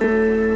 Música